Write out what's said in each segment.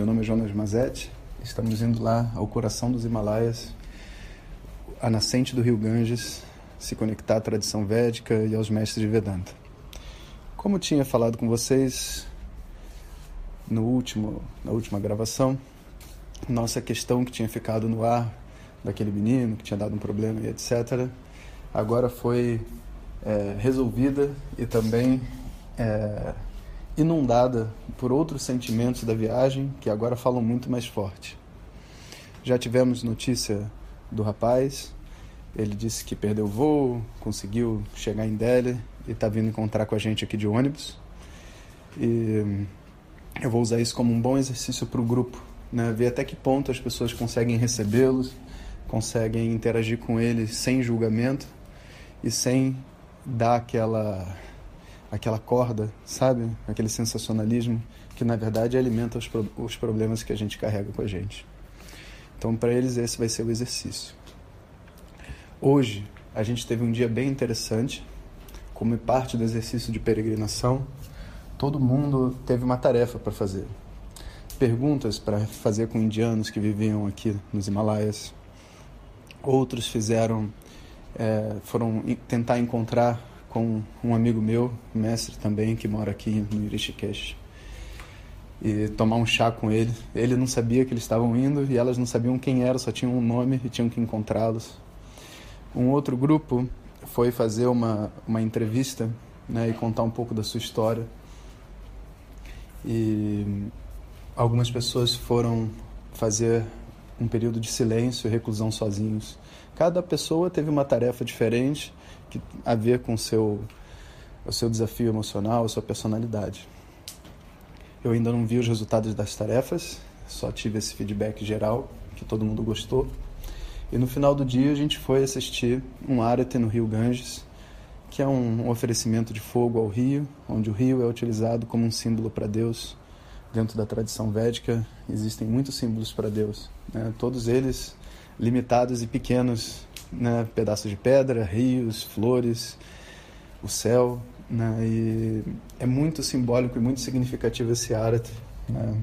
Meu nome é Jonas Mazetti. Estamos indo lá ao coração dos Himalaias, à nascente do rio Ganges, se conectar à tradição védica e aos mestres de Vedanta. Como tinha falado com vocês no último, na última gravação, nossa questão que tinha ficado no ar daquele menino que tinha dado um problema e etc., agora foi é, resolvida e também é, inundada por outros sentimentos da viagem que agora falam muito mais forte. Já tivemos notícia do rapaz, ele disse que perdeu o voo, conseguiu chegar em Delhi e está vindo encontrar com a gente aqui de ônibus. E eu vou usar isso como um bom exercício para o grupo, né? ver até que ponto as pessoas conseguem recebê-los, conseguem interagir com ele sem julgamento e sem dar aquela aquela corda, sabe? Aquele sensacionalismo que na verdade alimenta os, pro os problemas que a gente carrega com a gente. Então, para eles, esse vai ser o exercício. Hoje, a gente teve um dia bem interessante, como parte do exercício de peregrinação. Todo mundo teve uma tarefa para fazer. Perguntas para fazer com indianos que viviam aqui nos Himalaias. Outros fizeram, é, foram tentar encontrar com um amigo meu, mestre também, que mora aqui no Irishikesh, e tomar um chá com ele. Ele não sabia que eles estavam indo e elas não sabiam quem era, só tinham um nome e tinham que encontrá-los. Um outro grupo foi fazer uma, uma entrevista né, e contar um pouco da sua história. E algumas pessoas foram fazer um período de silêncio e reclusão sozinhos. Cada pessoa teve uma tarefa diferente que a ver com seu, o seu desafio emocional, a sua personalidade. Eu ainda não vi os resultados das tarefas, só tive esse feedback geral, que todo mundo gostou. E no final do dia a gente foi assistir um arate no Rio Ganges, que é um oferecimento de fogo ao rio, onde o rio é utilizado como um símbolo para Deus. Dentro da tradição védica existem muitos símbolos para Deus, né? todos eles limitados e pequenos né, pedaços de pedra, rios, flores, o céu, né, e é muito simbólico e muito significativo esse arte. Né.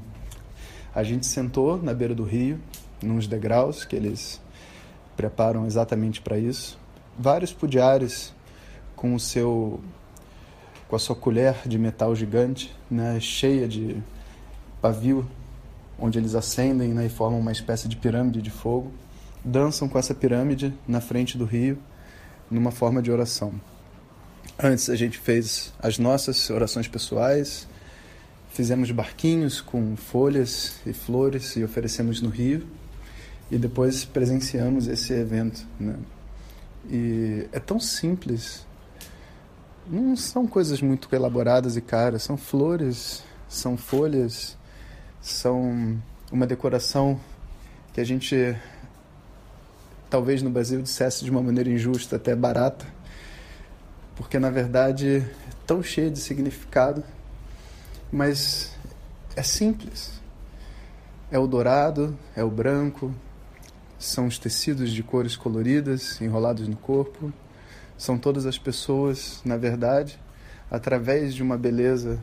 A gente sentou na beira do rio, nos degraus que eles preparam exatamente para isso. Vários pudiares com o seu com a sua colher de metal gigante, né, cheia de pavio, onde eles acendem né, e formam uma espécie de pirâmide de fogo dançam com essa pirâmide na frente do rio, numa forma de oração. Antes a gente fez as nossas orações pessoais, fizemos barquinhos com folhas e flores e oferecemos no rio, e depois presenciamos esse evento. Né? E é tão simples, não são coisas muito elaboradas e caras, são flores, são folhas, são uma decoração que a gente talvez no Brasil dissesse de uma maneira injusta, até barata, porque na verdade é tão cheia de significado, mas é simples. É o dourado, é o branco, são os tecidos de cores coloridas enrolados no corpo, são todas as pessoas, na verdade, através de uma beleza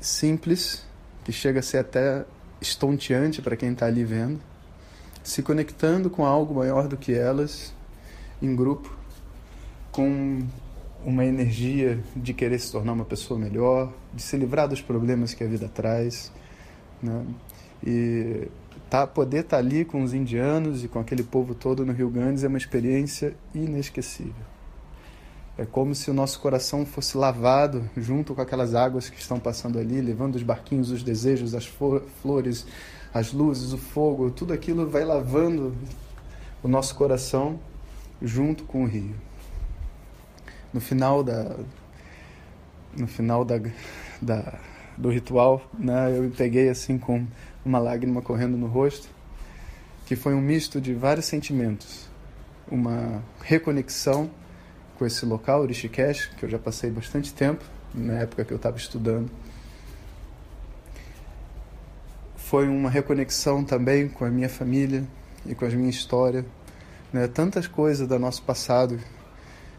simples, que chega a ser até estonteante para quem está ali vendo se conectando com algo maior do que elas, em grupo, com uma energia de querer se tornar uma pessoa melhor, de se livrar dos problemas que a vida traz, né? E tá, poder estar tá ali com os indianos e com aquele povo todo no Rio Ganges é uma experiência inesquecível. É como se o nosso coração fosse lavado junto com aquelas águas que estão passando ali, levando os barquinhos, os desejos, as flores, as luzes, o fogo, tudo aquilo vai lavando o nosso coração junto com o rio. No final da no final da, da do ritual, né, eu me peguei assim com uma lágrima correndo no rosto, que foi um misto de vários sentimentos, uma reconexão com esse local, Rishikesh, que eu já passei bastante tempo na época que eu estava estudando foi uma reconexão também com a minha família e com a minha história. Né? Tantas coisas do nosso passado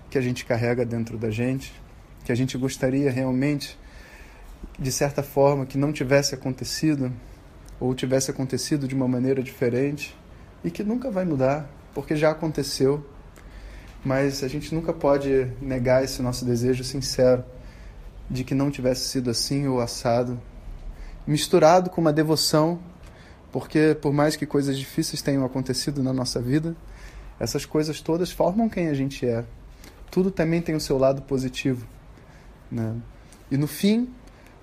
que a gente carrega dentro da gente, que a gente gostaria realmente, de certa forma, que não tivesse acontecido, ou tivesse acontecido de uma maneira diferente e que nunca vai mudar, porque já aconteceu. Mas a gente nunca pode negar esse nosso desejo sincero de que não tivesse sido assim ou assado, misturado com uma devoção, porque por mais que coisas difíceis tenham acontecido na nossa vida, essas coisas todas formam quem a gente é. Tudo também tem o seu lado positivo, né? E no fim,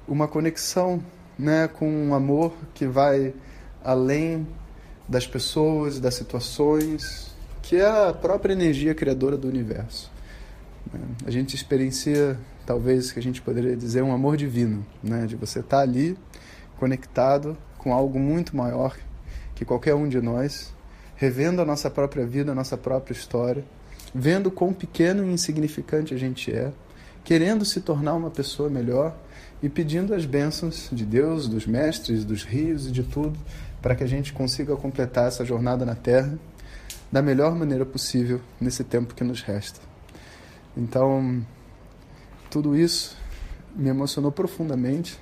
uma conexão, né, com um amor que vai além das pessoas, das situações, que é a própria energia criadora do universo. Né? A gente experiencia, talvez, que a gente poderia dizer, um amor divino, né? de você estar ali conectado com algo muito maior que qualquer um de nós, revendo a nossa própria vida, a nossa própria história, vendo quão pequeno e insignificante a gente é, querendo se tornar uma pessoa melhor e pedindo as bênçãos de Deus, dos mestres, dos rios e de tudo, para que a gente consiga completar essa jornada na Terra da melhor maneira possível nesse tempo que nos resta. Então, tudo isso me emocionou profundamente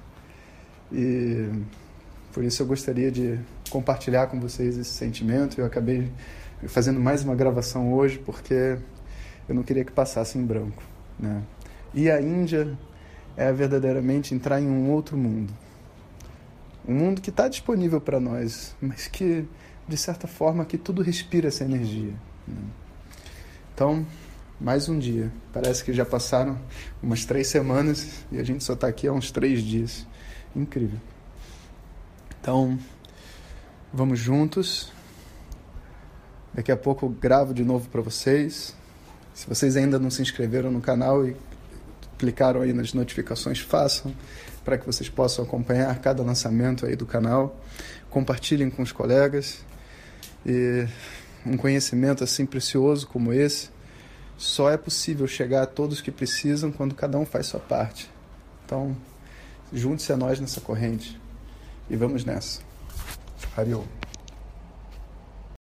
e por isso eu gostaria de compartilhar com vocês esse sentimento. Eu acabei fazendo mais uma gravação hoje porque eu não queria que passasse em branco. Né? E a Índia é verdadeiramente entrar em um outro mundo. Um mundo que está disponível para nós, mas que, de certa forma, que tudo respira essa energia. Né? Então, mais um dia. Parece que já passaram umas três semanas e a gente só está aqui há uns três dias. Incrível. Então, vamos juntos. Daqui a pouco eu gravo de novo para vocês. Se vocês ainda não se inscreveram no canal e clicaram aí nas notificações, façam para que vocês possam acompanhar cada lançamento aí do canal. Compartilhem com os colegas. E um conhecimento assim precioso como esse só é possível chegar a todos que precisam quando cada um faz sua parte. Então, junte-se a nós nessa corrente e vamos nessa. Hariom.